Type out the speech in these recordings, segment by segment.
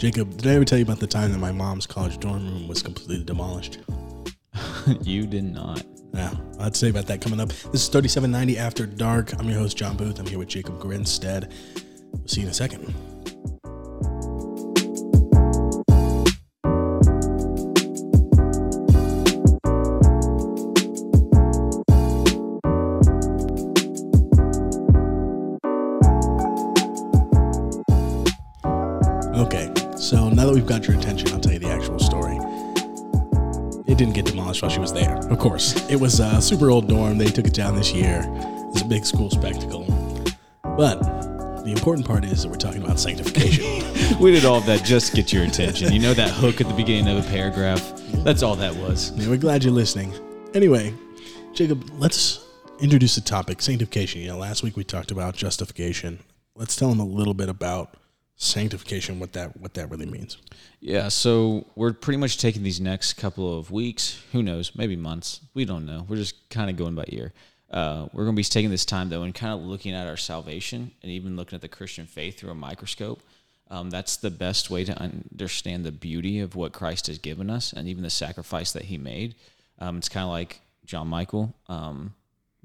Jacob, did I ever tell you about the time that my mom's college dorm room was completely demolished? you did not. Yeah, I'd say about that coming up. This is 3790 After Dark. I'm your host, John Booth. I'm here with Jacob Grinstead. We'll see you in a second. Didn't get demolished while she was there, of course. It was a super old dorm. They took it down this year. It was a big school spectacle. But the important part is that we're talking about sanctification. We did all of that just to get your attention. You know that hook at the beginning of a paragraph? That's all that was. Yeah, we're glad you're listening. Anyway, Jacob, let's introduce the topic sanctification. You know, last week we talked about justification. Let's tell them a little bit about sanctification, what that what that really means. Yeah, so we're pretty much taking these next couple of weeks, who knows, maybe months. We don't know. We're just kind of going by ear. Uh, we're going to be taking this time, though, and kind of looking at our salvation and even looking at the Christian faith through a microscope. Um, that's the best way to understand the beauty of what Christ has given us and even the sacrifice that he made. Um, it's kind of like John Michael um,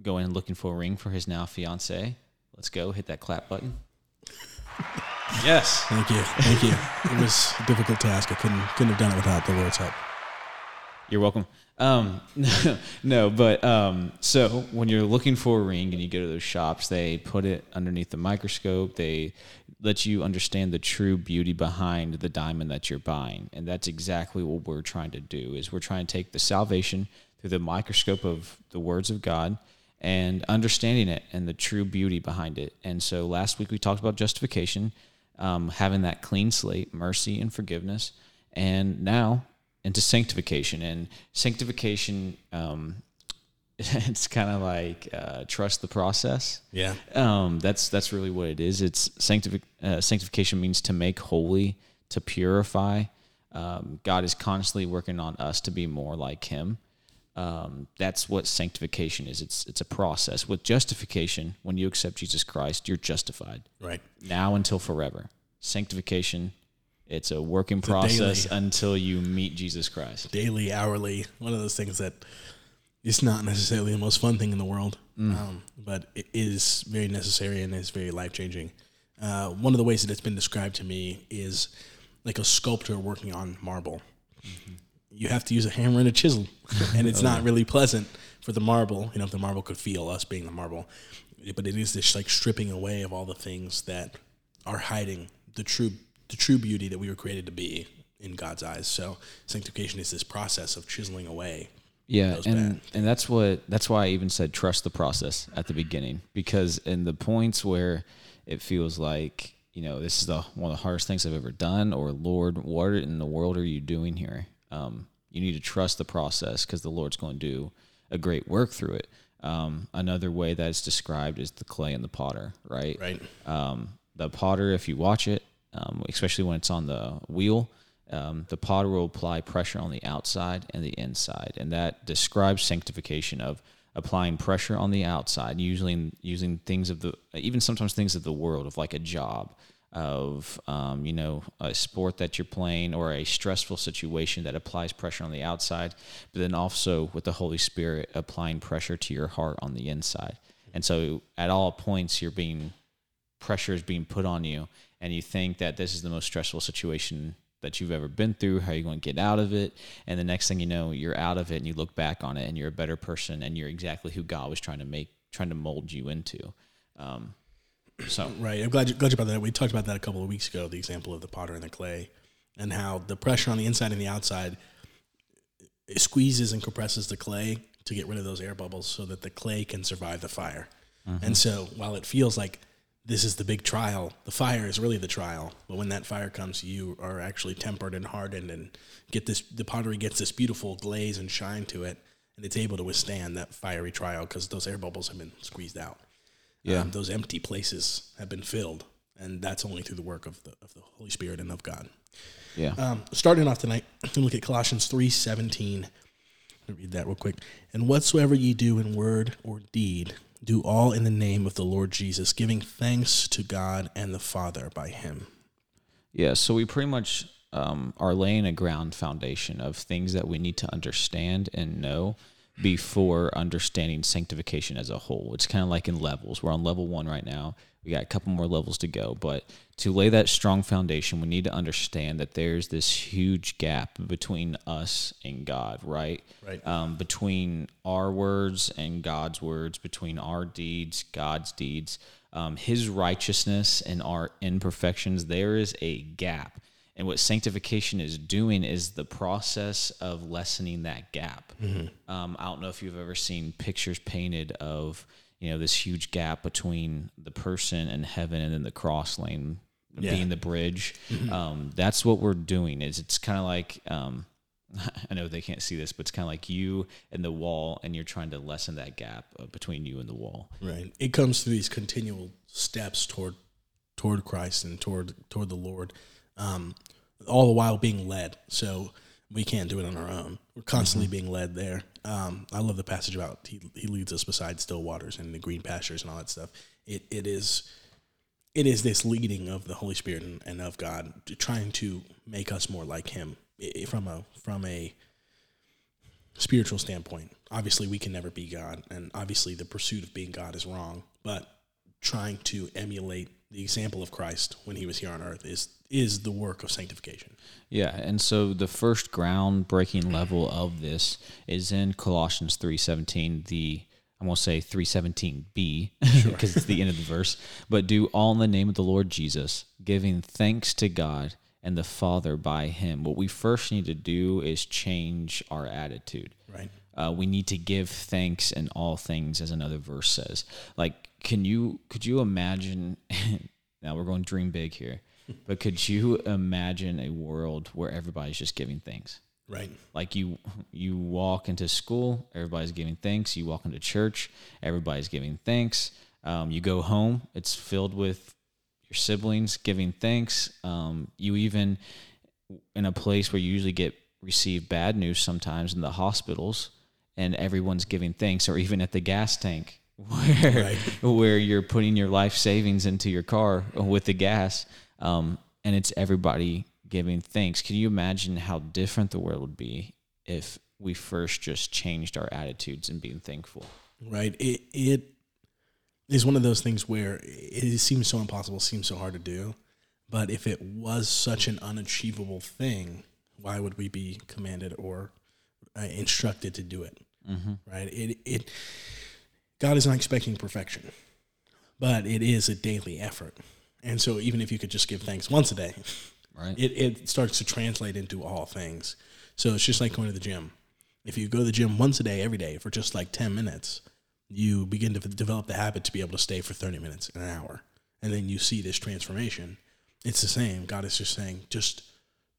going and looking for a ring for his now fiance. Let's go, hit that clap button. yes. Thank you, thank you. It was a difficult task. I couldn't couldn't have done it without the Lord's help. You're welcome. Um, no, but um, so when you're looking for a ring and you go to those shops, they put it underneath the microscope. They let you understand the true beauty behind the diamond that you're buying, and that's exactly what we're trying to do. Is we're trying to take the salvation through the microscope of the words of God and understanding it and the true beauty behind it. And so last week we talked about justification, um, having that clean slate, mercy and forgiveness, and now into sanctification. And sanctification, um, it's kind of like uh, trust the process. Yeah. Um, that's that's really what it is. It's uh, sanctification means to make holy, to purify. Um, God is constantly working on us to be more like Him. Um, that's what sanctification is. It's it's a process. With justification, when you accept Jesus Christ, you're justified Right. now until forever. Sanctification, it's a working a process daily- until you meet Jesus Christ. Daily, hourly, one of those things that it's not necessarily the most fun thing in the world, um, but it is very necessary and is very life changing. Uh, one of the ways that it's been described to me is like a sculptor working on marble. You have to use a hammer and a chisel, and it's not oh, really pleasant for the marble. You know, if the marble could feel us being the marble, but it is this like stripping away of all the things that are hiding the true the true beauty that we were created to be in God's eyes. So sanctification is this process of chiseling away. Yeah, and and that's what that's why I even said trust the process at the beginning because in the points where it feels like you know this is the one of the hardest things I've ever done or Lord, what in the world are you doing here? Um, you need to trust the process because the Lord's going to do a great work through it. Um, another way that it's described is the clay and the potter, right? Right. um, the potter, if you watch it, um, especially when it's on the wheel, um, the potter will apply pressure on the outside and the inside, and that describes sanctification of applying pressure on the outside, usually using things of the, even sometimes things of the world, of like a job, of um, you know a sport that you're playing or a stressful situation that applies pressure on the outside, but then also with the Holy Spirit applying pressure to your heart on the inside. And so at all points you're being pressure is being put on you and you think that this is the most stressful situation that you've ever been through how are you going to get out of it and the next thing you know you're out of it and you look back on it and you're a better person and you're exactly who god was trying to make trying to mold you into um, so Right. I'm glad you, glad you brought that. up. We talked about that a couple of weeks ago. The example of the potter and the clay, and how the pressure on the inside and the outside it squeezes and compresses the clay to get rid of those air bubbles, so that the clay can survive the fire. Mm-hmm. And so, while it feels like this is the big trial, the fire is really the trial. But when that fire comes, you are actually tempered and hardened, and get this. The pottery gets this beautiful glaze and shine to it, and it's able to withstand that fiery trial because those air bubbles have been squeezed out Yeah. um, those empty places have been filled, and that's only through the work of the of the Holy Spirit and of God. yeah Um, starting off tonight, we look at Colossians three seventeen. Read that real quick. And whatsoever ye do in word or deed, do all in the name of the Lord Jesus, giving thanks to God and the Father by Him. Yeah, so we pretty much um, are laying a ground foundation of things that we need to understand and know before understanding sanctification as a whole. It's kind of like in levels. We're on level one right now. We got a couple more levels to go. But to lay that strong foundation, we need to understand that there's this huge gap between us and God, right? Right. Um, between our words and God's words, between our deeds, God's deeds, um, His righteousness and our imperfections, there is a gap. And what sanctification is doing is the process of lessening that gap. Um, I don't know if you've ever seen pictures painted of you know this huge gap between the person and heaven, and then the cross lane Yeah. being the bridge. Um, that's what we're doing. Is it's kind of like um, I know they can't see this, but it's kind of like you and the wall, and you're trying to lessen that gap uh, between you and the wall. Right. It comes through these continual steps toward toward Christ and toward toward the Lord, um, all the while being led. So we can't do it on our own. We're constantly being led there. Um, I love the passage about he, he leads us beside still waters and the green pastures and all that stuff. It it is it is this leading of the Holy Spirit and, and of God to trying to make us more like Him from a from a spiritual standpoint. Obviously, we can never be God, and obviously, the pursuit of being God is wrong. But trying to emulate the example of Christ when He was here on earth is is the work of sanctification. Yeah, and so the first groundbreaking level of this is in Colossians three seventeen. The I'm gonna say three seventeen B because it's the end of the verse. But do all in the name of the Lord Jesus, giving thanks to God and the Father by Him. What we first need to do is change our attitude. Right. Uh, we need to give thanks in all things, as another verse says. Like, can you could you imagine? now we're going dream big here, but could you imagine a world where everybody's just giving thanks? Right. Like you, you walk into school, everybody's giving thanks. You walk into church, everybody's giving thanks. Um, you go home, it's filled with your siblings giving thanks. Um, you even in a place where you usually get receive bad news sometimes in the hospitals, and everyone's giving thanks, or even at the gas tank where Right. where you're putting your life savings into your car with the gas, um, and it's everybody giving thanks. Can you imagine how different the world would be if we first just changed our attitudes and being thankful? Right. It it is one of those things where it seems so impossible, seems so hard to do. But if it was such an unachievable thing, why would we be commanded or uh, instructed to do it? Mm-hmm. Right. It it God is not expecting perfection, but it is a daily effort. And so even if you could just give thanks once a day, Right. it, it starts to translate into all things. So it's just like going to the gym. If you go to the gym once a day, every day, for just like 10 minutes, you begin to develop the habit to be able to stay for 30 minutes, an hour. And then you see this transformation. It's the same. God is just saying, just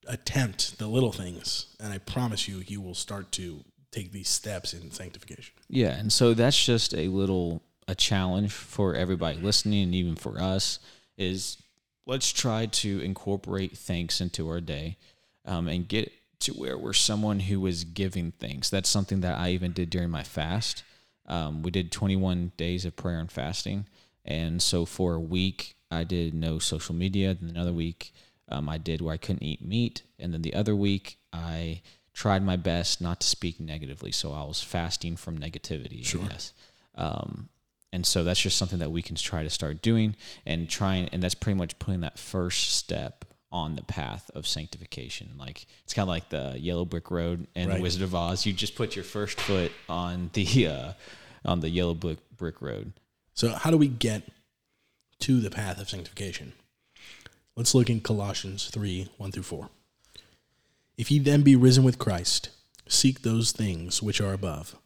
attempt the little things. And I promise you, you will start to take these steps in sanctification. Yeah, and so that's just a little a challenge for everybody listening and even for us is let's try to incorporate thanks into our day um, and get to where we're someone who is giving thanks. That's something that I even did during my fast. Um, we did 21 days of prayer and fasting, and so for a week I did no social media. Then another week um, I did where I couldn't eat meat, and then the other week I tried my best not to speak negatively. So I was fasting from negativity. Sure. Guess. Um, and so that's just something that we can try to start doing and trying, and that's pretty much putting that first step on the path of sanctification. Like it's kind of like the yellow brick road and Right. the Wizard of Oz. You just put your first foot on the uh, on the yellow brick brick road. So, how do we get to the path of sanctification? Let's look in Colossians 3 1 through 4. If ye then be risen with Christ, seek those things which are above,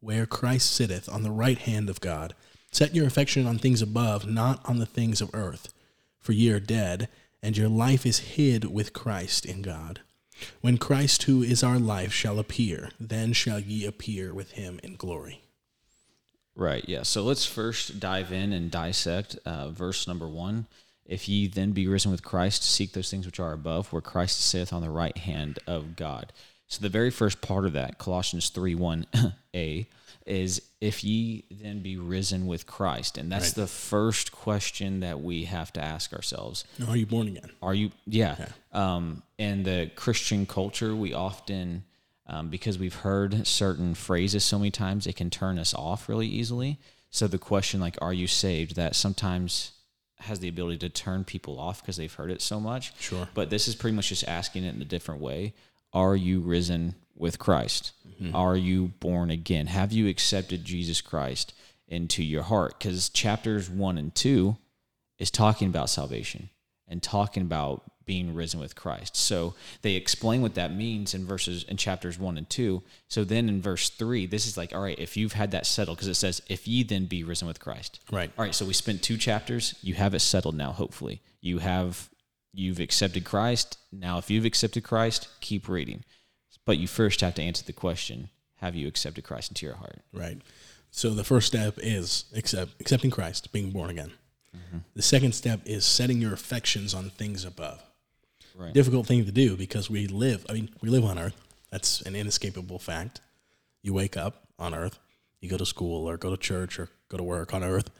where Christ sitteth on the right hand of God. Set your affection on things above, not on the things of earth. For ye are dead, and your life is hid with Christ in God. When Christ, who is our life, shall appear, then shall ye appear with him in glory. Right. Yeah. So let's first dive in and dissect uh, verse number one. If ye then be risen with Christ, seek those things which are above, where Christ sitteth on the right hand of God. So the very first part of that, Colossians 3 1a, is if ye then be risen with Christ. And that's Right. the first question that we have to ask ourselves. Are you born again? Are you? Yeah. Um, in the Christian culture, we often, um, because we've heard certain phrases so many times, it can turn us off really easily. So the question, like, are you saved, that sometimes has the ability to turn people off because they've heard it so much. Sure. But this is pretty much just asking it in a different way. Are you risen with Christ? Mm-hmm. Are you born again? Have you accepted Jesus Christ into your heart? Because chapters one and two is talking about salvation and talking about being risen with Christ. So they explain what that means in verses in chapters 1 and 2. So then in verse 3, this is like all right, if you've had that settled because it says if ye then be risen with Christ. Right. All right, so we spent two chapters, you have it settled now hopefully. You have you've accepted Christ. Now if you've accepted Christ, keep reading. But you first have to answer the question, have you accepted Christ into your heart? Right. So the first step is accept, accepting Christ, being born again. Mm-hmm. The second step is setting your affections on things above. Right. Difficult thing to do because we live, I mean, we live on earth. That's an inescapable fact. You wake up on earth, you go to school or go to church or go to work on earth,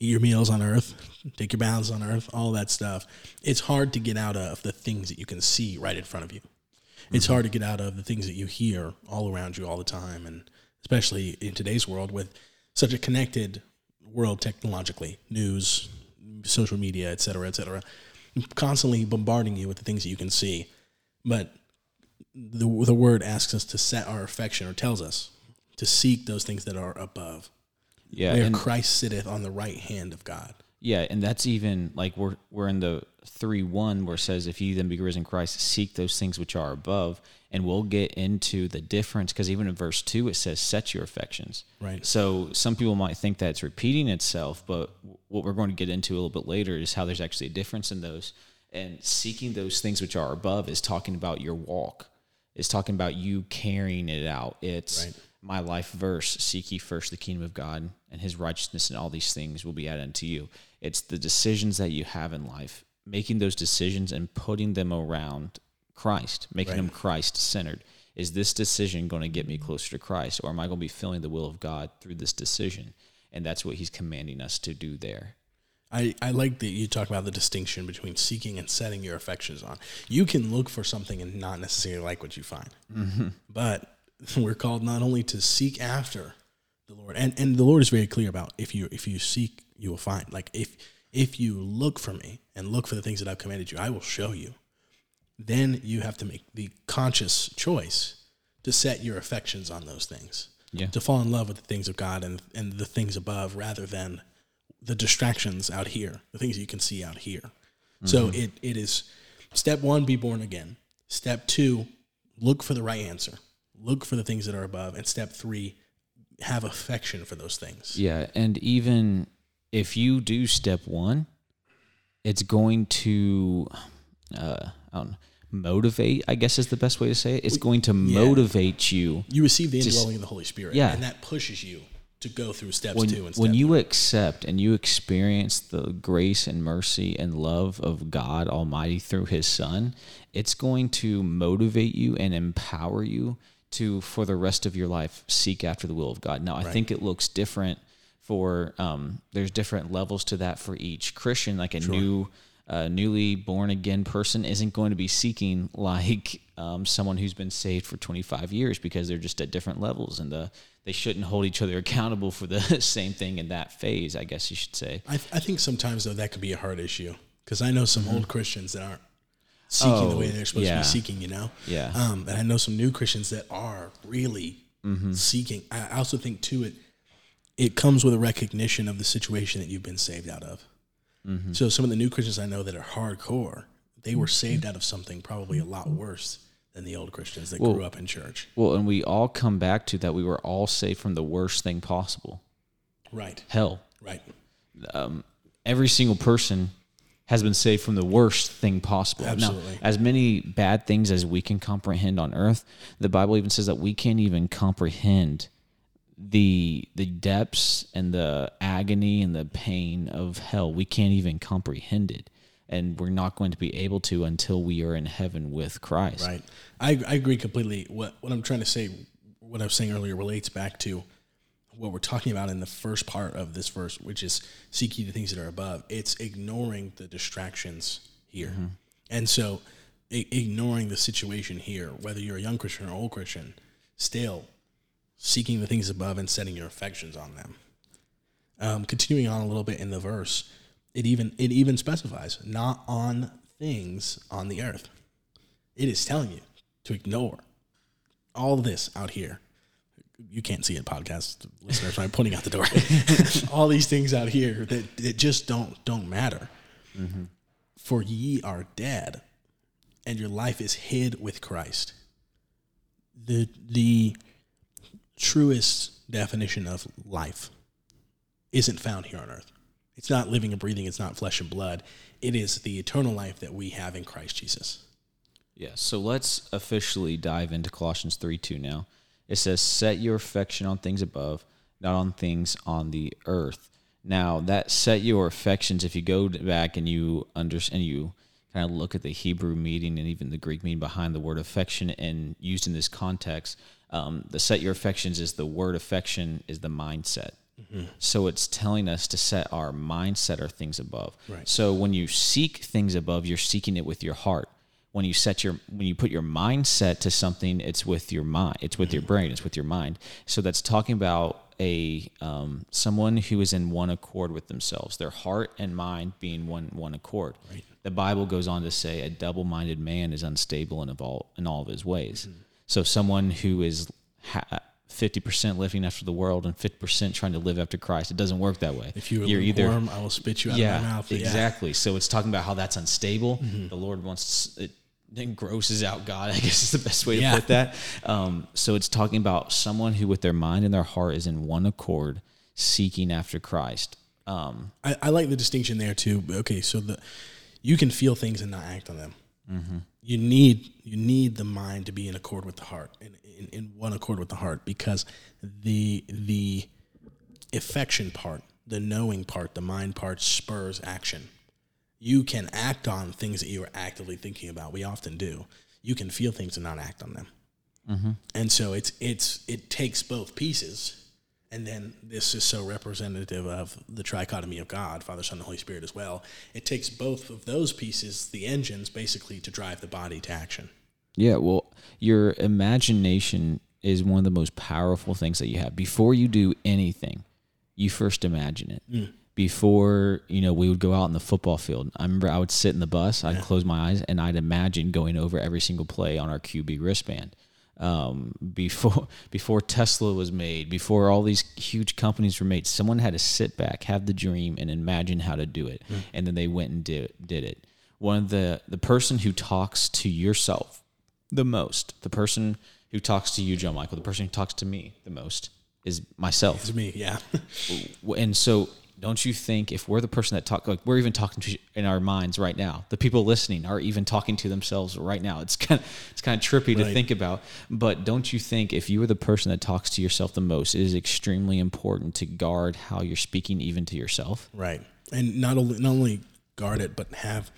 eat your meals on earth, take your baths on earth, all that stuff. It's hard to get out of the things that you can see right in front of you. It's mm-hmm. hard to get out of the things that you hear all around you all the time, and especially in today's world with such a connected world technologically, news, social media, et cetera, et cetera, constantly bombarding you with the things that you can see. But the the word asks us to set our affection, or tells us to seek those things that are above, Yeah. where and- Christ sitteth on the right hand of God. Yeah, and that's even like we're we're in the three one where it says, "If you then be risen in Christ, seek those things which are above." And we'll get into the difference because even in verse two it says, "Set your affections." Right. So some people might think that it's repeating itself, but what we're going to get into a little bit later is how there's actually a difference in those. And seeking those things which are above is talking about your walk. It's talking about you carrying it out. It's Right. My life verse seek ye first the kingdom of god and his righteousness and all these things will be added unto you. It's the decisions that you have in life making those decisions and putting them around christ making Right. them christ centered is this decision going to get me closer to christ or am i going to be feeling the will of god through this decision? And that's what he's commanding us to do there. I, I like that you talk about the distinction between seeking and setting your affections on. You can look for something and not necessarily like what you find, mm-hmm. but we're called not only to seek after the Lord, and, and the Lord is very clear about if you if you seek, you will find. Like if if you look for me and look for the things that I've commanded you, I will show you. Then you have to make the conscious choice to set your affections on those things yeah to fall in love with the things of God and and the things above rather than the distractions out here, the things you can see out here. So mm-hmm. it it is step 1 be born again. Step 2 look for the right answer. Look for the things that are above and step 3 have affection for those things. Yeah, and even if you do step one, it's going to, uh, I don't know, motivate. I guess is the best way to say it. It's going to yeah. motivate you You receive the indwelling of the Holy Spirit Yeah. and that pushes you to go through steps when, 2 and step when you accept and you experience the grace and mercy and love of God Almighty through His Son, it's going to motivate you and empower you to, for the rest of your life, seek after the will of God. Now, I think it looks different for. Um, there's different levels to that for each Christian. Like a new, uh, newly born again person isn't going to be seeking like um, someone who's been saved for 25 years because they're just at different levels and the they shouldn't hold each other accountable for the same thing in that phase. I guess you should say. I, I think sometimes though that could be a hard issue because I know some old Christians that aren't seeking the way Oh, they're supposed to be seeking. You know, Yeah. Um, and I know some new Christians that are really seeking. I I also think too it it comes with a recognition of the situation that you've been saved out of. So some of the new Christians I know that are hardcore, they were saved out of something probably a lot worse than the old Christians that grew up in church. Well, and we all come back to that. We were all saved from the worst thing possible, Right, hell. right, Um, Every single person has been saved from the worst thing possible. Absolutely. Now, as many bad things as we can comprehend on earth, the Bible even says that we can't even comprehend the the depths and the agony and the pain of hell. We can't even comprehend it. and we're not going to be able to until we are in heaven with Christ. Right. I, I agree completely. What what I'm trying to say, what I was saying earlier, relates back to what we're talking about in the first part of this verse, which is seeking the things that are above. It's ignoring the distractions here, and so i- ignoring the situation here, whether you're a young Christian or old Christian, still seeking the things above and setting your affections on them. Um, continuing on a little bit in the verse, it even it even specifies not on things on the earth. It is telling you to ignore all this out here. You can't see it, podcast listeners. I'm pointing out the door. all these things out here that, that just don't don't matter. Mm-hmm. For ye are dead, and your life is hid with Christ. The the truest definition of life isn't found here on earth. It's not living and breathing, it's not flesh and blood. It is the eternal life that we have in Christ Jesus. Yeah, so let's officially dive into Colossians 3 2 now. It says, Set your affection on things above, not on things on the earth. Now, that set your affections, if you go back and you understand, you kind of look at the Hebrew meaning and even the Greek meaning behind the word affection and used in this context, um, the set your affections is the word affection is the mindset. So it's telling us to set our mindset or things above. Right. So when you seek things above, you're seeking it with your heart. When you set your when you put your mindset to something, it's with your mind. It's with your brain. It's with your mind. So that's talking about a um, someone who is in one accord with themselves, their heart and mind being one one accord. The Bible goes on to say a double-minded man is unstable in all in all of his ways. So someone who is ha- 50% living after the world and 50% trying to live after Christ. It doesn't work that way. If you are either lukewarm, I will spit you out yeah, of my mouth. Yeah. exactly. So it's talking about how that's unstable. The Lord wants it. It grosses out God. I guess is the best way to Yeah. put that. Um, so it's talking about someone who, with their mind and their heart, is in one accord, seeking after Christ. Um, I, I like the distinction there too. Okay, so the you can feel things and not act on them. You need you need the mind to be in accord with the heart, in, in, in one accord with the heart, because the the affection part, the knowing part, the mind part spurs action. You can act on things that you are actively thinking about. We often do. You can feel things and not act on them. Mm-hmm. And so it's it's it takes both pieces, and then this is so representative of the trichotomy of God, Father, Son, and Holy Spirit as well. It takes both of those pieces, the engines, basically, to drive the body to action. Yeah, well, your imagination is one of the most powerful things that you have. Before you do anything, you first imagine it. Before, you know, we would go out in the football field. I remember I would sit in the bus, I'd close my eyes, and I'd imagine going over every single play on our QB wristband. Um, before before Tesla was made, before all these huge companies were made, someone had to sit back, have the dream, and imagine how to do it, and then they went and did did it. One of the the person who talks to yourself the most, the person who talks to you, John Michael, the person who talks to me the most is myself. It's me, yeah. And so, don't you think if we're the person that talk, like we're even talking to in our minds right now, the people listening are even talking to themselves right now. It's kind of it's kind of trippy to think about. But don't you think if you are the person that talks to yourself the most, it is extremely important to guard how you're speaking even to yourself? right. And not only not only guard it, but have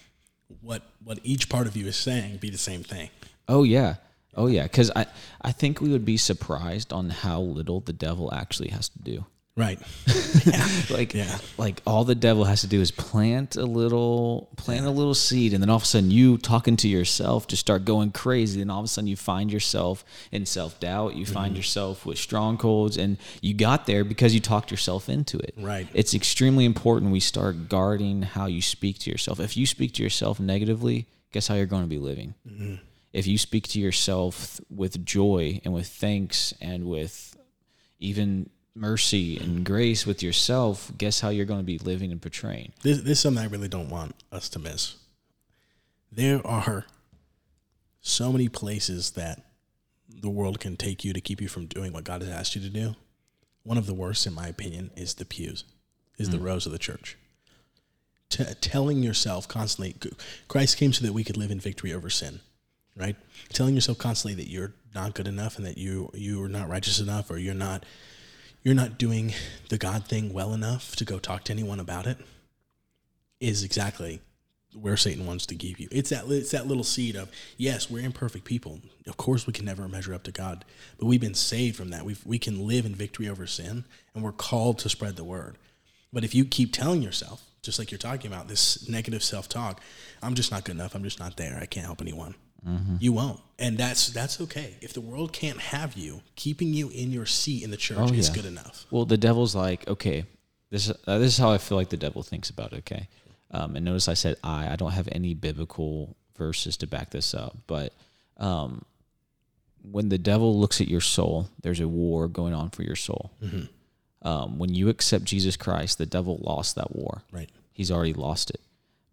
what what each part of you is saying be the same thing. Oh yeah. Oh yeah, cuz I I think we would be surprised on how little the devil actually has to do. Right. like Yeah. like all the devil has to do is plant a little plant a little seed and then all of a sudden you talking to yourself just start going crazy and all of a sudden you find yourself in self-doubt you Mm-hmm. find yourself with strongholds and you got there because you talked yourself into it Right. it's extremely important we start guarding how you speak to yourself if you speak to yourself negatively guess how you're going to be living Mm-hmm. If you speak to yourself with joy and with thanks and with even mercy and grace with yourself, guess how you're going to be living and portraying? This, this is something I really don't want us to miss. There are so many places that the world can take you to keep you from doing what God has asked you to do. One of the worst, in my opinion, is the pews, is the mm. rows of the church. T- telling yourself constantly, Christ came so that we could live in victory over sin, right? Telling yourself constantly that you're not good enough and that you you are not righteous enough or you're not you're not doing the God thing well enough to go talk to anyone about it is exactly where Satan wants to keep you. It's that it's that little seed of yes, we're imperfect people. Of course, we can never measure up to God, but we've been saved from that. We we can live in victory over sin, and we're called to spread the word. But if you keep telling yourself, just like you're talking about, this negative self talk, I'm just not good enough. I'm just not there. I can't help anyone. Mm-hmm. You won't, and that's that's okay. If the world can't have you, keeping you in your seat in the church oh, is yeah. good enough. Well, the devil's like, okay, this uh, this is how I feel like the devil thinks about it. Okay, um, and notice I said I. I don't have any biblical verses to back this up, but um, when the devil looks at your soul, there's a war going on for your soul. Mm-hmm. Um, when you accept Jesus Christ, the devil lost that war. Right. He's already lost it.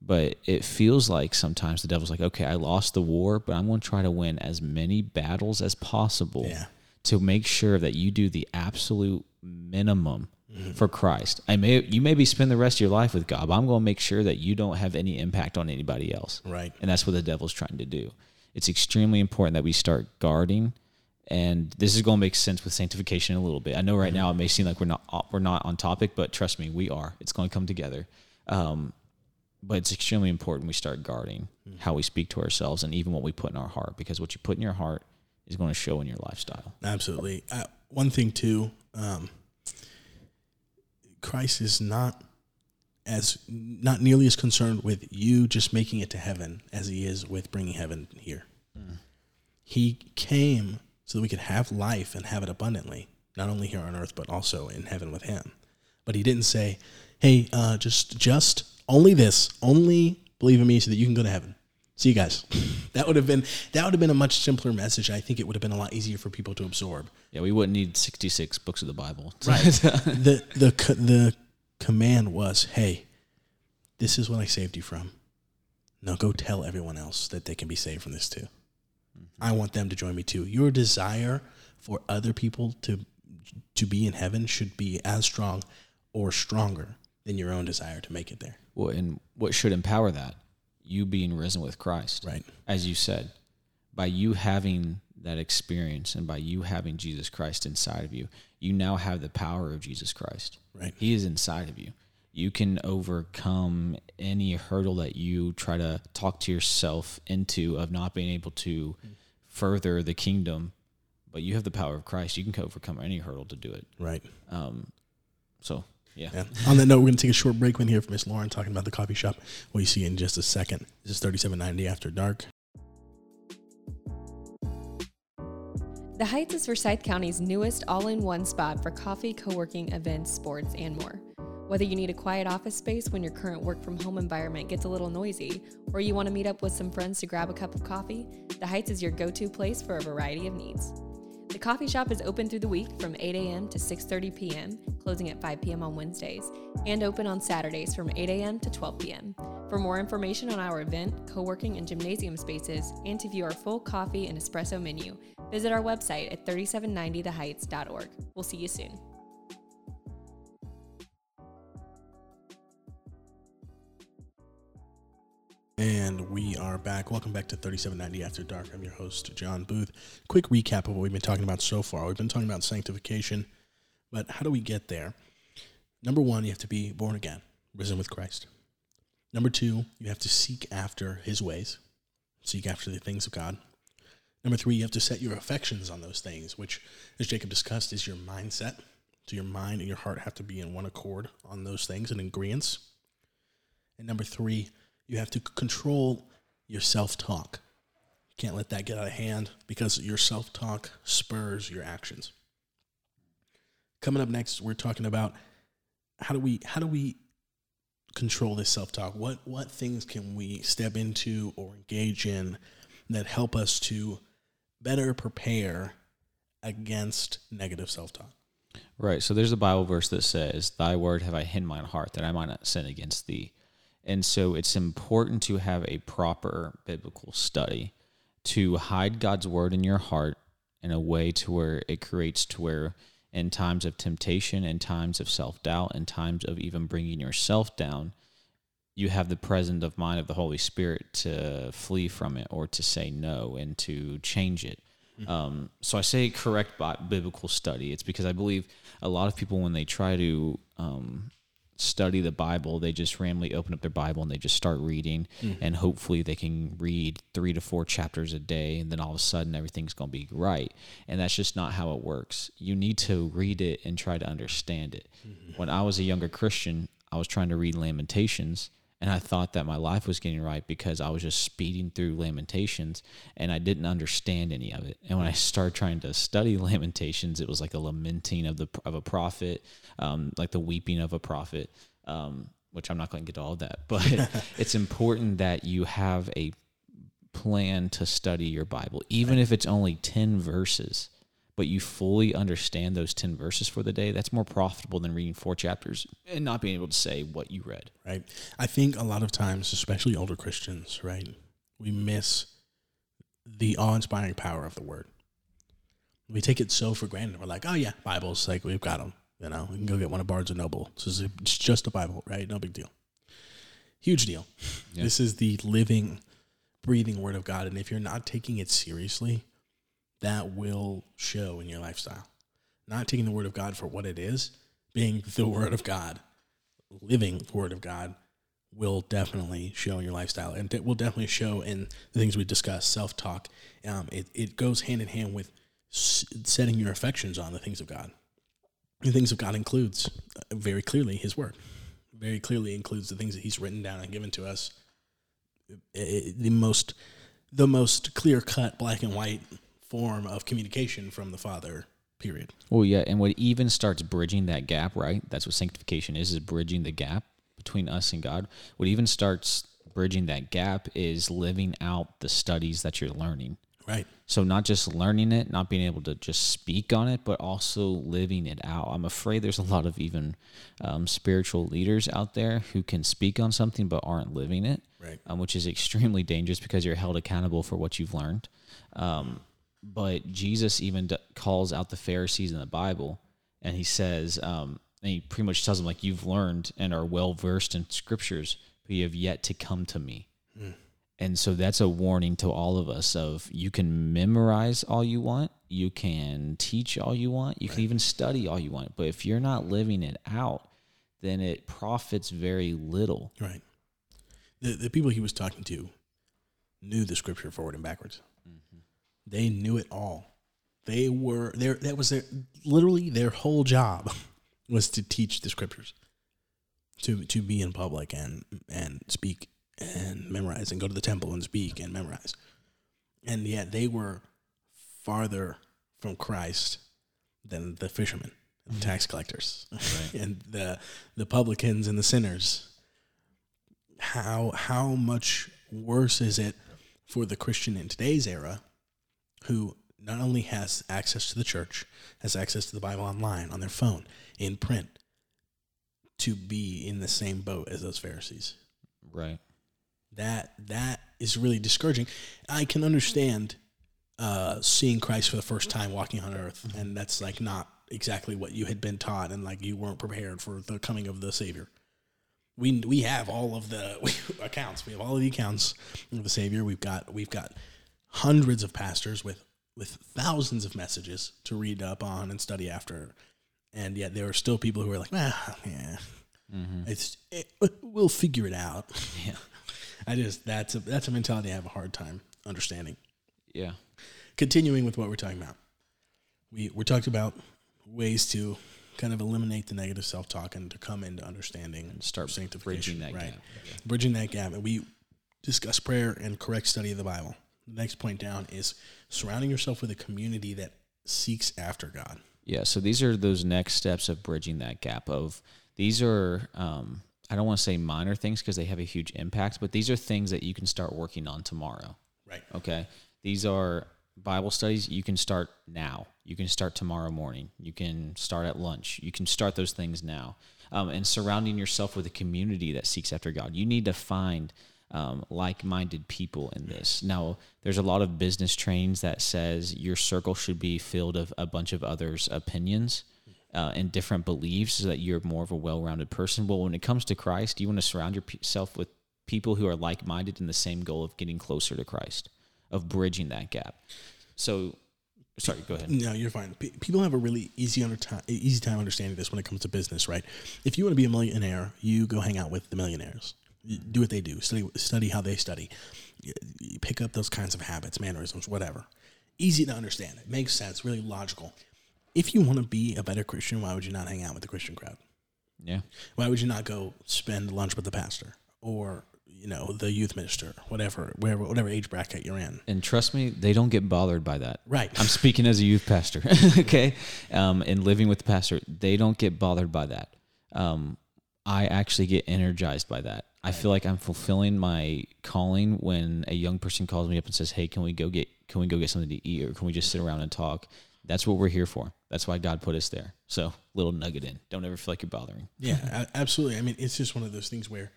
But it feels like sometimes the devil's like, okay, I lost the war, but I'm going to try to win as many battles as possible yeah. to make sure that you do the absolute minimum mm-hmm. for Christ. I may you maybe spend the rest of your life with God, but I'm going to make sure that you don't have any impact on anybody else. Right. And that's what the devil's trying to do. It's extremely important that we start guarding and this is going to make sense with sanctification a little bit. I know right mm-hmm. now it may seem like we're not we're not on topic, but trust me, we are. It's going to come together. Um, but it's extremely important we start guarding mm-hmm. how we speak to ourselves and even what we put in our heart because what you put in your heart is going to show in your lifestyle. Absolutely. Uh, one thing too, um, Christ is not as not nearly as concerned with you just making it to heaven as he is with bringing heaven here. Mm. He came so that we could have life and have it abundantly, not only here on earth but also in heaven with him. But he didn't say, "Hey, uh, just just only this, only believe in me so that you can go to heaven." See you guys. that would have been that would have been a much simpler message. I think it would have been a lot easier for people to absorb. Yeah, we wouldn't need sixty six books of the Bible. Right. the the the command was, "Hey, this is what I saved you from. Now go tell everyone else that they can be saved from this too. Mm-hmm. I want them to join me too. Your desire for other people to to be in heaven should be as strong or stronger than your own desire to make it there. And what should empower that? you being risen with Christ. Right. As you said, by you having that experience and by you having Jesus Christ inside of you, you now have the power of Jesus Christ. Right. He is inside of you. You can overcome any hurdle that you try to talk to yourself into of not being able to further the kingdom, but you have the power of Christ. You can overcome any hurdle to do it. Right. Um, so yeah. yeah. On that note, we're going to take a short break. We're here for Miss Lauren talking about the coffee shop. We'll see you in just a second. This is 3790 After Dark. The Heights is Forsyth County's newest all in one spot for coffee, co working, events, sports, and more. Whether you need a quiet office space when your current work from home environment gets a little noisy, or you want to meet up with some friends to grab a cup of coffee, The Heights is your go to place for a variety of needs. The coffee shop is open through the week from 8 a.m. to 6:30 p.m., closing at 5 p.m. on Wednesdays, and open on Saturdays from 8 a.m. to 12 p.m. For more information on our event, co-working, and gymnasium spaces, and to view our full coffee and espresso menu, visit our website at 3790theheights.org. We'll see you soon. And we are back. Welcome back to 3790 After Dark. I'm your host, John Booth. Quick recap of what we've been talking about so far. We've been talking about sanctification, but how do we get there? Number one, you have to be born again, risen with Christ. Number two, you have to seek after his ways, seek after the things of God. Number three, you have to set your affections on those things, which, as Jacob discussed, is your mindset. So your mind and your heart have to be in one accord on those things and in ingredients. And number three, you have to control your self talk. You can't let that get out of hand because your self talk spurs your actions. Coming up next, we're talking about how do we how do we control this self talk? What what things can we step into or engage in that help us to better prepare against negative self talk? Right. So there's a Bible verse that says, Thy word have I hid in my heart that I might not sin against thee. And so it's important to have a proper biblical study to hide God's word in your heart in a way to where it creates to where in times of temptation in times of self-doubt in times of even bringing yourself down you have the presence of mind of the holy spirit to flee from it or to say no and to change it mm-hmm. um, so i say correct biblical study it's because i believe a lot of people when they try to um, study the Bible. They just randomly open up their Bible and they just start reading, mm-hmm. and hopefully they can read three to four chapters a day, and then all of a sudden everything's going to be right. And that's just not how it works. You need to read it and try to understand it. Mm-hmm. When I was a younger Christian, I was trying to read Lamentations. And I thought that my life was getting right because I was just speeding through Lamentations and I didn't understand any of it. And when I started trying to study Lamentations, it was like a lamenting of the of a prophet, um, like the weeping of a prophet, um, which I'm not going to get to all of that. But it's important that you have a plan to study your Bible, even if it's only 10 verses, but you fully understand those 10 verses for the day. That's more profitable than reading four chapters and not being able to say what you read. right? I think a lot of times, especially older Christians, right, we miss the awe-inspiring power of the Word. We take it so for granted. We're like, oh yeah, Bibles, like we've got them. You know, we can go get one of Barnes and Noble. Is it's just a Bible, right? No big deal. Huge deal. Yeah. This is the living, breathing Word of God, and if you're not taking it seriously, that will show in your lifestyle. Not taking the Word of God for what it is, being the Word of God, living the Word of God, will definitely show in your lifestyle, and it will definitely show in the things we discuss. Self talk. Um, it it goes hand in hand with setting your affections on the things of God. The things of God includes uh, very clearly His Word. Very clearly includes the things that He's written down and given to us. I- I- the most, the most clear cut, black and white form of communication from the Father. Period. Well, yeah, and what even starts bridging that gap, right? That's what sanctification is, is bridging the gap between us and God. What even starts bridging that gap is living out the studies that you're learning. Right. So not just learning it, not being able to just speak on it, but also living it out. I'm afraid there's a lot of even um, spiritual leaders out there who can speak on something but aren't living it, Right. um, which is extremely dangerous because you're held accountable for what you've learned. Um, but Jesus even d- calls out the Pharisees in the Bible, and he says, um, and he pretty much tells them like, "You've learned and are well versed in scriptures, but you have yet to come to me." And so that's a warning to all of us of you can memorize all you want, you can teach all you want, you can even study all you want, but if you're not living it out, then it profits very little. Right. The the people he was talking to knew the scripture forward and backwards. They knew it all. They were there. That was their literally their whole job was to teach the scriptures, to to be in public and and speak and memorize and go to the temple and speak and memorize, and yet they were farther from Christ than the fishermen, the mm-hmm. tax collectors, and the the publicans and the sinners how how much worse is it for the Christian in today's era who not only has access to the church, has access to the Bible online, on their phone, in print, to be in the same boat as those Pharisees. Right. That that is really discouraging. I can understand uh, seeing Christ for the first time walking on earth, and that's like not exactly what you had been taught, and like you weren't prepared for the coming of the Savior we we have all of the accounts. We have all of the accounts of the Savior. We've got we've got hundreds of pastors with with thousands of messages to read up on and study after, and yet there are still people who are like, ah, yeah, it's it, we'll figure it out. Yeah. I just that's a that's a mentality I have a hard time understanding. Yeah. Continuing with what we're talking about, we we're talking about ways to kind of eliminate the negative self talk and to come into understanding and start sanctification, bridging that right? gap. Bridging that gap, and we discuss prayer and correct study of the Bible. The next point down is surrounding yourself with a community that seeks after God. Yeah, so these are those next steps of bridging that gap. Of these are, um, I don't want to say minor things because they have a huge impact, but these are things that you can start working on tomorrow. Right. Okay, these are Bible studies you can start now. You can start tomorrow morning. You can start at lunch. You can start those things now. Um, and surrounding yourself with a community that seeks after God. You need to find um, like-minded people in this. Now, there's a lot of business trains that says your circle should be filled of a bunch of others' opinions uh, and different beliefs, so that you're more of a well-rounded person. Well, when it comes to Christ, you want to surround yourself with people who are like-minded in the same goal of getting closer to Christ, of bridging that gap. So, Sorry, go ahead. No, you're fine. P- people have a really easy under time, easy time understanding this when it comes to business, right? If you want to be a millionaire, you go hang out with the millionaires. Do what they do. Study study how they study. You pick up those kinds of habits, mannerisms, whatever. Easy to understand. It makes sense. Really logical. If you want to be a better Christian, why would you not hang out with the Christian crowd? Yeah. Why would you not go spend lunch with the pastor or you know the youth minister, whatever, wherever, whatever age bracket you're in? And trust me, they don't get bothered by that. Right. I'm speaking as a youth pastor, okay? Um, and living with the pastor, they don't get bothered by that. Um, I actually get energized by that. I feel like I'm fulfilling my calling when a young person calls me up and says, "Hey, can we go get can we go get something to eat or can we just sit around and talk?" That's what we're here for. That's why God put us there. So, little nugget in. Don't ever feel like you're bothering. Yeah, absolutely. I mean, it's just one of those things where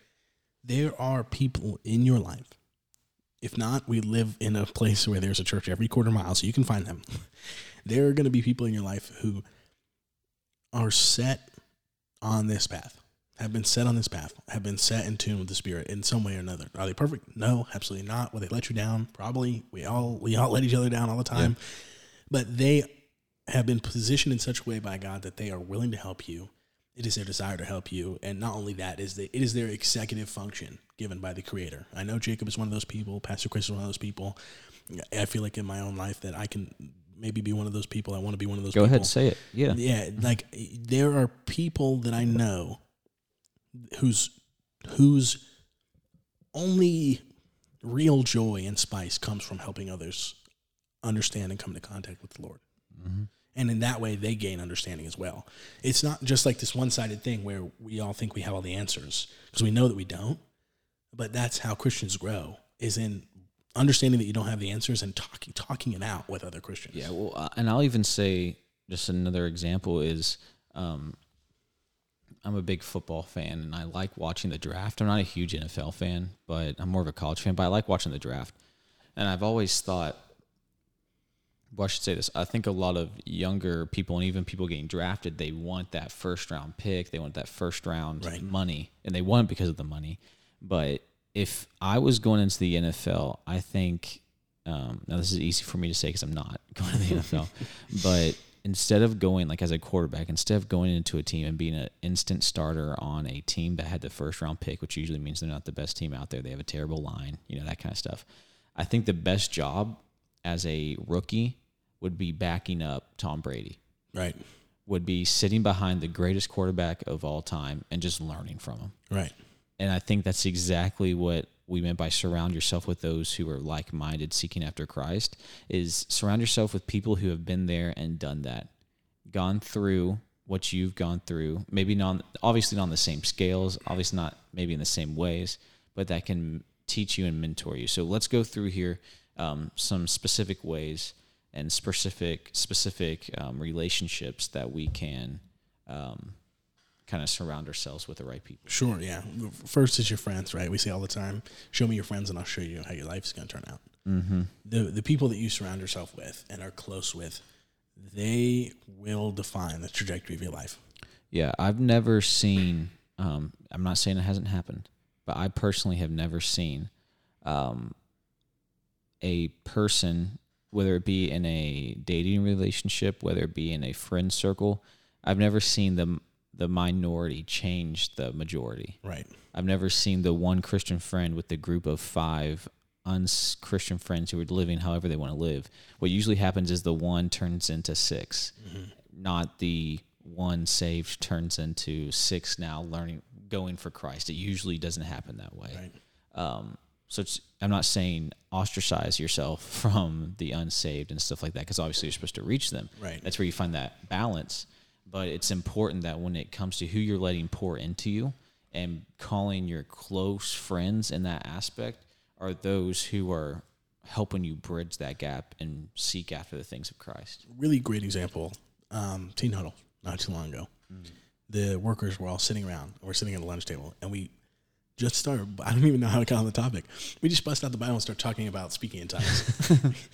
there are people in your life. If not, we live in a place where there's a church every quarter mile, so you can find them. There are going to be people in your life who are set on this path, have been set on this path, have been set in tune with the Spirit in some way or another. Are they perfect? No, absolutely not. Will they let you down? Probably. We all we all let each other down all the time, but they have been positioned in such a way by God that they are willing to help you. It is their desire to help you, and not only that is the, it is their executive function given by the Creator. I know Jacob is one of those people. Pastor Chris is one of those people. I feel like in my own life that I can maybe be one of those people. I want to be one of those. People. Go people. ahead, say it. Yeah. Yeah, like there are people that I know whose whose only real joy and spice comes from helping others understand and come into contact with the Lord. And in that way, they gain understanding as well. It's not just like this one sided thing where we all think we have all the answers because we know that we don't. But that's how Christians grow is in understanding that you don't have the answers and talking talking it out with other Christians. Yeah, well, uh, and I'll even say just another example is um, I'm a big football fan and I like watching the draft. I'm not a huge NFL fan, but I'm more of a college fan, but I like watching the draft. And I've always thought, well, I should say this. I think a lot of younger people and even people getting drafted, they want that first round pick. They want that first round Right. money, and they want it because of the money. But if I was going into the NFL, I think um, now this is easy for me to say because I'm not going to the NFL, but instead of going like as a quarterback, instead of going into a team and being an instant starter on a team that had the first round pick, which usually means they're not the best team out there, they have a terrible line, you know that kind of stuff. I think the best job as a rookie would be backing up Tom Brady Right. would be sitting behind the greatest quarterback of all time and just learning from him. Right. And I think that's exactly what we meant by surround yourself with those who are like-minded seeking after Christ is surround yourself with people who have been there and done that. Gone through what you've gone through, maybe not obviously not on the same scales, obviously not maybe in the same ways, but that can teach you and mentor you. So let's go through here um, some specific ways and specific specific um, relationships that we can um, kind of surround ourselves with the right people. Sure, yeah. First is your friends, right? We say all the time, "Show me your friends, and I'll show you how your life's going to turn out." Mm-hmm. The the people that you surround yourself with and are close with, they will define the trajectory of your life. Yeah, I've never seen. Um, I'm not saying it hasn't happened, but I personally have never seen um, a person, whether it be in a dating relationship, whether it be in a friend circle, I've never seen the the minority change the majority. Right. I've never seen the one Christian friend with the group of five un-Christian friends who are living however they want to live. What usually happens is the one turns into 6 not the one saved turns into six now learning going for Christ. It usually doesn't happen that way. Right. Um, so it's, I'm not saying ostracize yourself from the unsaved and stuff like that because obviously you're supposed to reach them. Right. That's where you find that balance. But it's important that when it comes to who you're letting pour into you and calling your close friends in that aspect are those who are helping you bridge that gap and seek after the things of Christ. Really great example. Um, teen huddle not too long ago. Mm. The workers were all sitting around. We're sitting at a lunch table, and we just started. I don't even know how to got on the topic. We just bust out the Bible and start talking about speaking in tongues.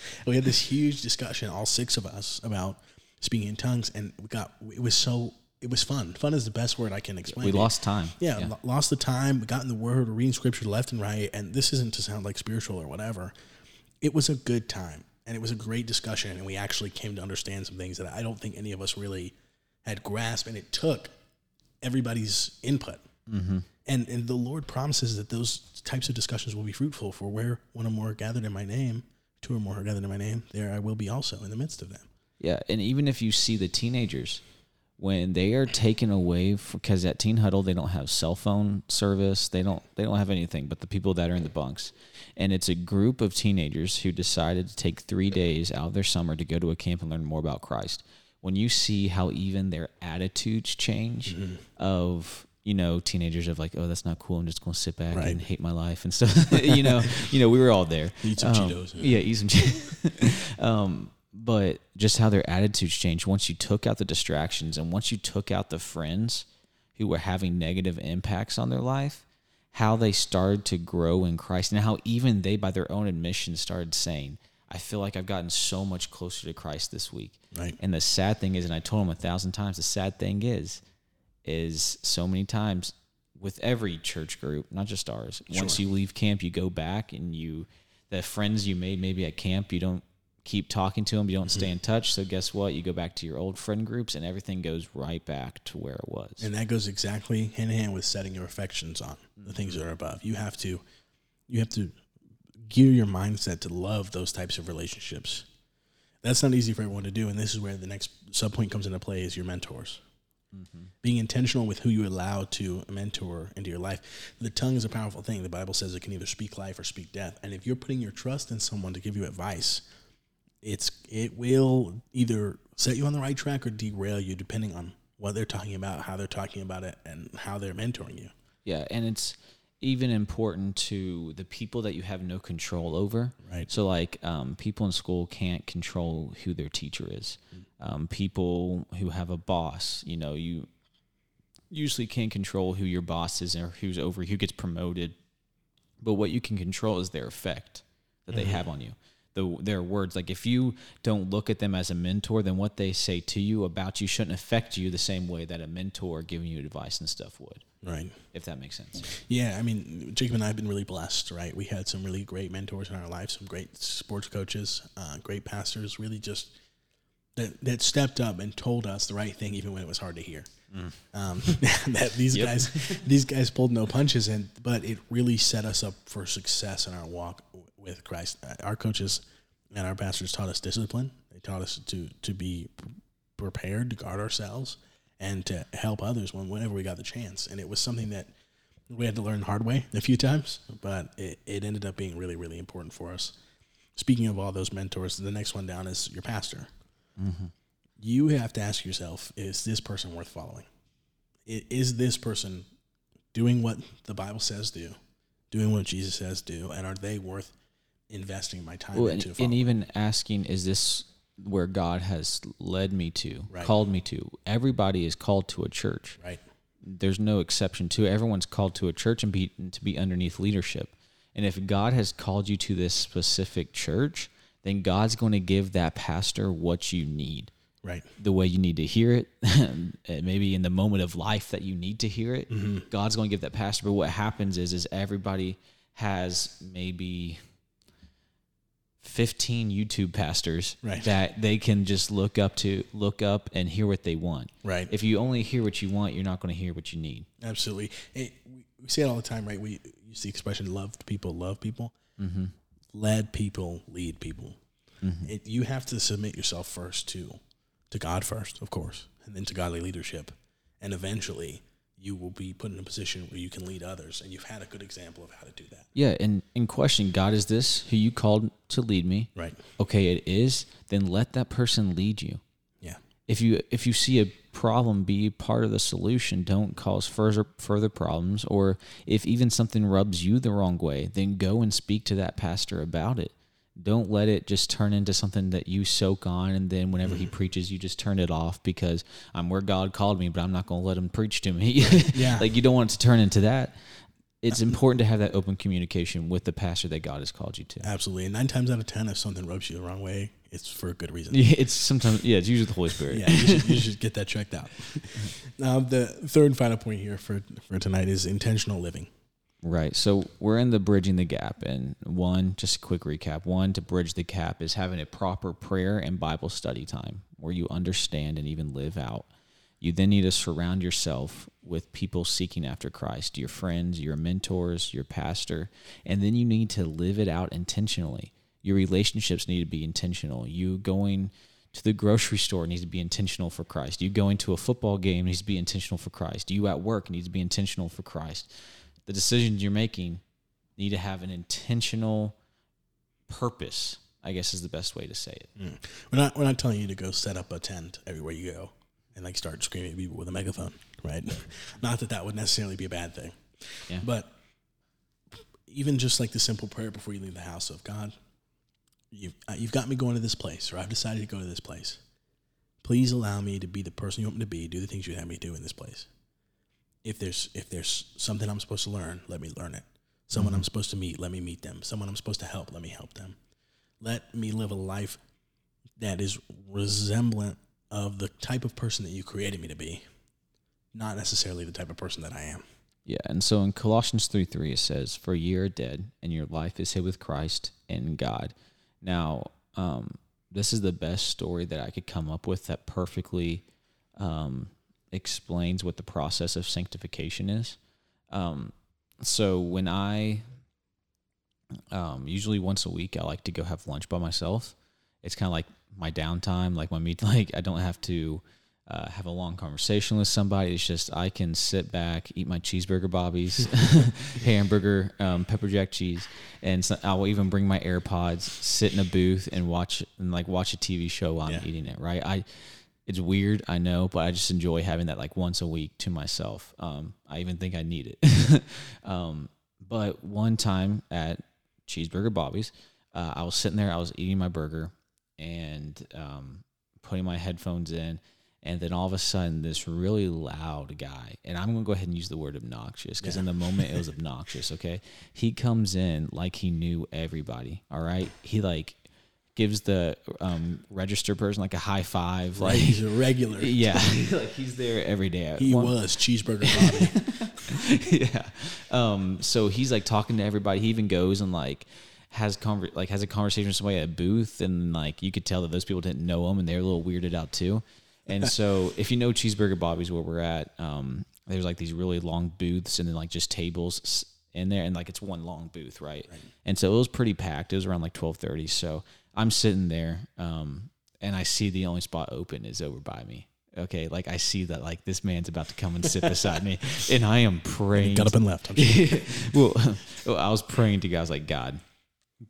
we had this huge discussion, all six of us, about speaking in tongues, and we got. It was so. It was fun. Fun is the best word I can explain. We it. lost time. Yeah, lo- lost the time, We got in the word, reading scripture left and right. And this isn't to sound like spiritual or whatever. It was a good time. and it was a great discussion, and we actually came to understand some things that I don't think any of us really had grasped, and it took everybody's input. Mm-hmm. And and the Lord promises that those types of discussions will be fruitful. For where one or more are gathered in my name, two or more are gathered in my name, there I will be also in the midst of them. Yeah, and even if you see the teenagers when they are taken away because at teen huddle they don't have cell phone service, they don't they don't have anything but the people that are in the bunks. And it's a group of teenagers who decided to take 3 days out of their summer to go to a camp and learn more about Christ. When you see how even their attitudes change Mm-hmm. of you know teenagers of like oh that's not cool I'm just going to sit back Right. and hate my life and stuff you know you know we were all there Eat some Um, Cheetos. yeah, eat some Cheetos. um, but just how their attitudes changed once you took out the distractions and once you took out the friends who were having negative impacts on their life, how they started to grow in Christ and how even they, by their own admission, started saying, I feel like I've gotten so much closer to Christ this week. Right. And the sad thing is, and I told him a thousand times, the sad thing is, is so many times with every church group, not just ours. sure. Once you leave camp, you go back and you, the friends you made maybe at camp, you don't keep talking to them, you don't stay in touch. So guess what? You go back to your old friend groups, and everything goes right back to where it was. And that goes exactly hand in hand with setting your affections on the things that are above. You have to you have to gear your mindset to love those types of relationships. That's not easy for everyone to do, and this is where the next sub point comes into play is your mentors. Mm-hmm. Being intentional with who you allow to mentor into your life. The tongue is a powerful thing. The Bible says it can either speak life or speak death. And if you're putting your trust in someone to give you advice, it's it will either set you on the right track or derail you depending on what they're talking about, how they're talking about it, and how they're mentoring you. Yeah, and it's even important to the people that you have no control over. Right. So, like, um, people in school can't control who their teacher is. Um, people who have a boss, you know, you usually can't control who your boss is or who's over, who gets promoted. But what you can control is their effect that they have on you. The, their words, like if you don't look at them as a mentor, then what they say to you about you shouldn't affect you the same way that a mentor giving you advice and stuff would Right. if that makes sense. Yeah, I mean, Jacob and I have been really blessed, right? We had some really great mentors in our lives, some great sports coaches, uh, great pastors, really just that that stepped up and told us the right thing, even when it was hard to hear. Um, that these Yep. guys, these guys pulled no punches, and but it really set us up for success in our walk with Christ. Our coaches and our pastors taught us discipline. They taught us to to be prepared to guard ourselves and to help others when whenever we got the chance. And it was something that we had to learn the hard way a few times, but it, it ended up being really, really important for us. Speaking of all those mentors, the next one down is your pastor. Mm-hmm. You have to ask yourself: Is this person worth following? Is this person doing what the Bible says do, doing what Jesus says do, and are they worth investing my time Well, and, into? and following? even asking, is this where God has led me to, Right. called me to? Everybody is called to a church. right, There's no exception to it. Everyone's called to a church and be to be underneath leadership. And if God has called you to this specific church, then God's going to give that pastor what you need. right, the way you need to hear it, maybe in the moment of life that you need to hear it. Mm-hmm. God's going to give that pastor. But what happens is, is everybody has maybe fifteen YouTube pastors Right. that they can just look up to, look up and hear what they want. right. If you only hear what you want, you're not going to hear what you need. Absolutely. It, we, say it all the time, right? We use the expression "loved people love people." Mm-hmm. Led people lead people. It, you have to submit yourself first to to God first, of course, and then to godly leadership, and eventually you will be put in a position where you can lead others, and you've had a good example of how to do that. Yeah, and in question, God is this who you called to lead me? Right. Okay, it is. Then let that person lead you. Yeah. if you if you see a problem be part of the solution don't cause further further problems or if even something rubs you the wrong way then go and speak to that pastor about it don't let it just turn into something that you soak on and then whenever he mm-hmm. preaches you just turn it off because i'm where god called me but i'm not going to let him preach to me Yeah. like you don't want it to turn into that it's uh, mm-hmm. important to have that open communication with the pastor that god has called you to Absolutely. And nine times out of ten, if something rubs you the wrong way, it's for a good reason. Yeah, it's sometimes yeah it's usually the holy spirit yeah, you should, you should get that checked out. now, um, the third and final point here for, for tonight is intentional living. Right. So we're in the bridging the gap. And one, just a quick recap one, to bridge the gap is having a proper prayer and Bible study time where you understand and even live out. You then need to surround yourself with people seeking after Christ, your friends, your mentors, your pastor, and then you need to live it out intentionally. Your relationships need to be intentional. You going to the grocery store needs to be intentional for Christ. You going to a football game needs to be intentional for Christ. You at work needs to be intentional for Christ the decisions you're making need to have an intentional purpose. I guess is the best way to say it. Mm. We're not we're not telling you to go set up a tent everywhere you go and like start screaming at people with a megaphone, right? not that that would necessarily be a bad thing, yeah. but even just like the simple prayer before you leave the house of God, you've uh, you've got me going to this place, or I've decided to go to this place. Please allow me to be the person you want me to be, do the things you have me do in this place if there's if there's something I'm supposed to learn, let me learn it. Someone mm-hmm. I'm supposed to meet, let me meet them. Someone I'm supposed to help, let me help them. Let me live a life that is resemblant of the type of person that you created me to be, not necessarily the type of person that I am. Yeah, and so in Colossians 3 3, it says, For you are dead, and your life is hid with Christ in God. Now, um, this is the best story that I could come up with that perfectly um, explains what the process of sanctification is. Um, so when I um, usually once a week, I like to go have lunch by myself. It's kind of like my downtime, like my meet. Like I don't have to uh, have a long conversation with somebody. It's just I can sit back, eat my cheeseburger Bobby's, hamburger, um, pepper jack cheese, and so I'll even bring my AirPods, sit in a booth, and watch and like watch a TV show while yeah. I'm eating it. Right? I it's weird, I know, but I just enjoy having that like once a week to myself. Um, I even think I need it. um, but one time at Cheeseburger Bobby's, uh, I was sitting there, I was eating my burger and um, putting my headphones in. And then all of a sudden, this really loud guy, and I'm gonna go ahead and use the word obnoxious because yeah. in the moment it was obnoxious. Okay, he comes in like he knew everybody. All right, he like gives the um, register person like a high five. Like he's a regular. Yeah, like he's there every day. He one. was cheeseburger Bobby. yeah. Um, so he's like talking to everybody. He even goes and like has conver- like has a conversation with somebody at a booth, and like you could tell that those people didn't know him, and they're a little weirded out too. And so if you know Cheeseburger Bobby's where we're at, um, there's like these really long booths, and then like just tables in there, and like it's one long booth, right? right. And so it was pretty packed. It was around like twelve thirty. So I'm sitting there, um, and I see the only spot open is over by me. Okay, like I see that like this man's about to come and sit beside me, and I am praying. Got up and left. well, I was praying to guys like God,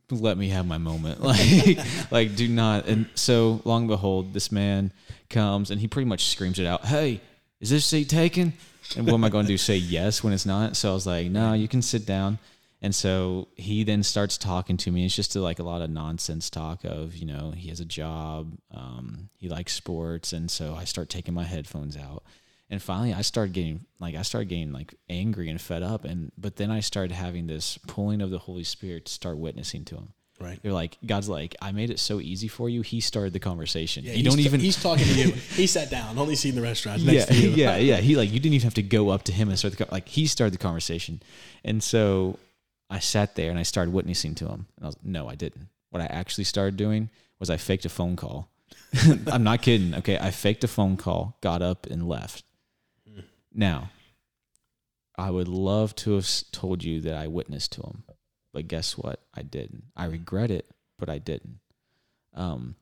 let me have my moment. Like, like do not. And so long and behold, this man comes and he pretty much screams it out. Hey, is this seat taken? And what am I going to do? Say yes when it's not? So I was like, no, you can sit down. And so he then starts talking to me. It's just like a lot of nonsense talk of, you know, he has a job, um, he likes sports. And so I start taking my headphones out. And finally I started getting like I started getting like angry and fed up. And but then I started having this pulling of the Holy Spirit to start witnessing to him. Right. You're like, God's like, I made it so easy for you. He started the conversation. Yeah, you don't even. He's talking to you. he sat down, only seen the restaurant next yeah, to you. yeah, yeah. He like, you didn't even have to go up to him and start the like. He started the conversation, and so I sat there and I started witnessing to him. And I was, no, I didn't. What I actually started doing was I faked a phone call. I'm not kidding. Okay. I faked a phone call, got up and left. Now, I would love to have told you that I witnessed to him, but guess what? I didn't. I regret it, but I didn't. Um,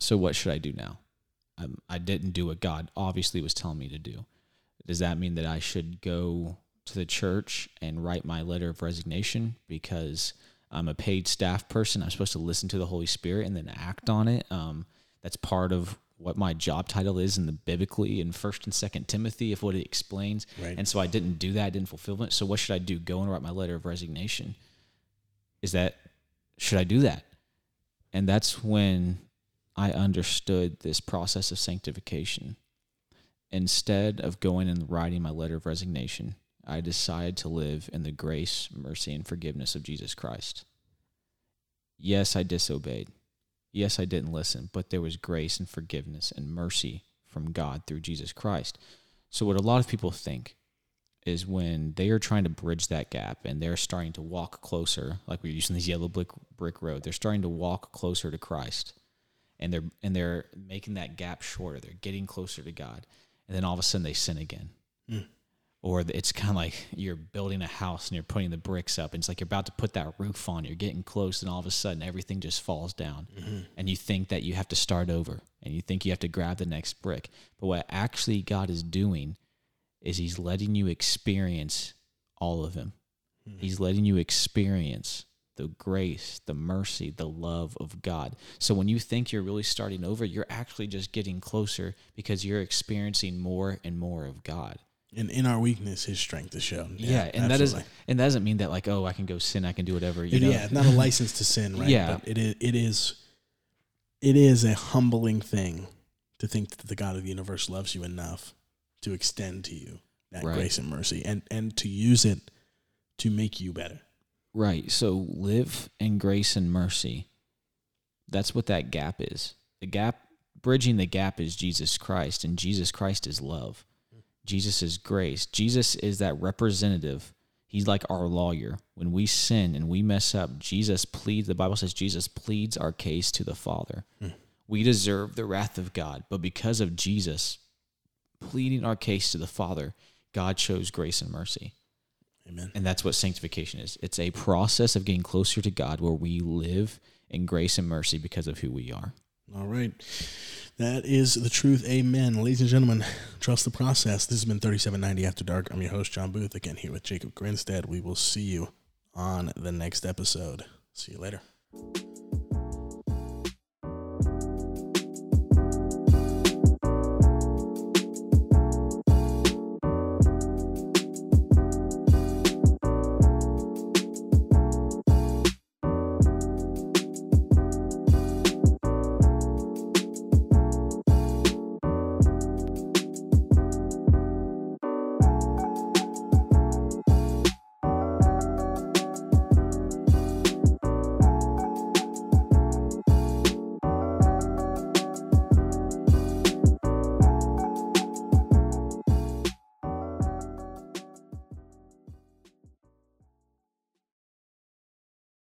so what should I do now? Um, I didn't do what God obviously was telling me to do. Does that mean that I should go to the church and write my letter of resignation because I'm a paid staff person. I'm supposed to listen to the Holy Spirit and then act on it. Um, that's part of what my job title is in the biblically in First and Second Timothy, if what it explains. Right. And so I didn't do that, I didn't fulfill it. So what should I do? Go and write my letter of resignation. Is that should I do that? And that's when I understood this process of sanctification. Instead of going and writing my letter of resignation, I decided to live in the grace, mercy, and forgiveness of Jesus Christ. Yes, I disobeyed. Yes, I didn't listen, but there was grace and forgiveness and mercy from God through Jesus Christ. So, what a lot of people think is when they are trying to bridge that gap and they're starting to walk closer, like we're using this yellow brick brick road. They're starting to walk closer to Christ, and they're and they're making that gap shorter. They're getting closer to God, and then all of a sudden they sin again. Hmm. Or it's kind of like you're building a house and you're putting the bricks up, and it's like you're about to put that roof on. You're getting close, and all of a sudden everything just falls down, mm-hmm. and you think that you have to start over, and you think you have to grab the next brick. But what actually God is doing is He's letting you experience all of Him. Mm-hmm. He's letting you experience the grace, the mercy, the love of God. So when you think you're really starting over, you're actually just getting closer because you're experiencing more and more of God. And in our weakness, His strength is shown. Yeah, and that is and that doesn't mean that like oh I can go sin, I can do whatever. You It- know? yeah, it's not a license to sin, right? Yeah. But it is. It is. It is a humbling thing to think that the God of the universe loves you enough to extend to you that Right. grace and mercy, and and to use it to make you better. Right. So live in grace and mercy. That's what that gap is. The gap, bridging the gap is Jesus Christ, and Jesus Christ is love. Jesus is grace. Jesus is that representative. He's like our lawyer. When we sin and we mess up, Jesus pleads, the Bible says Jesus pleads our case to the Father. Hmm. We deserve the wrath of God, but because of Jesus pleading our case to the Father, God shows grace and mercy. Amen. And that's what sanctification is. It's a process of getting closer to God where we live in grace and mercy because of who we are. All right. That is the truth. Amen. Ladies and gentlemen, trust the process. This has been 3790 After Dark. I'm your host, John Booth, again here with Jacob Grinstead. We will see you on the next episode. See you later.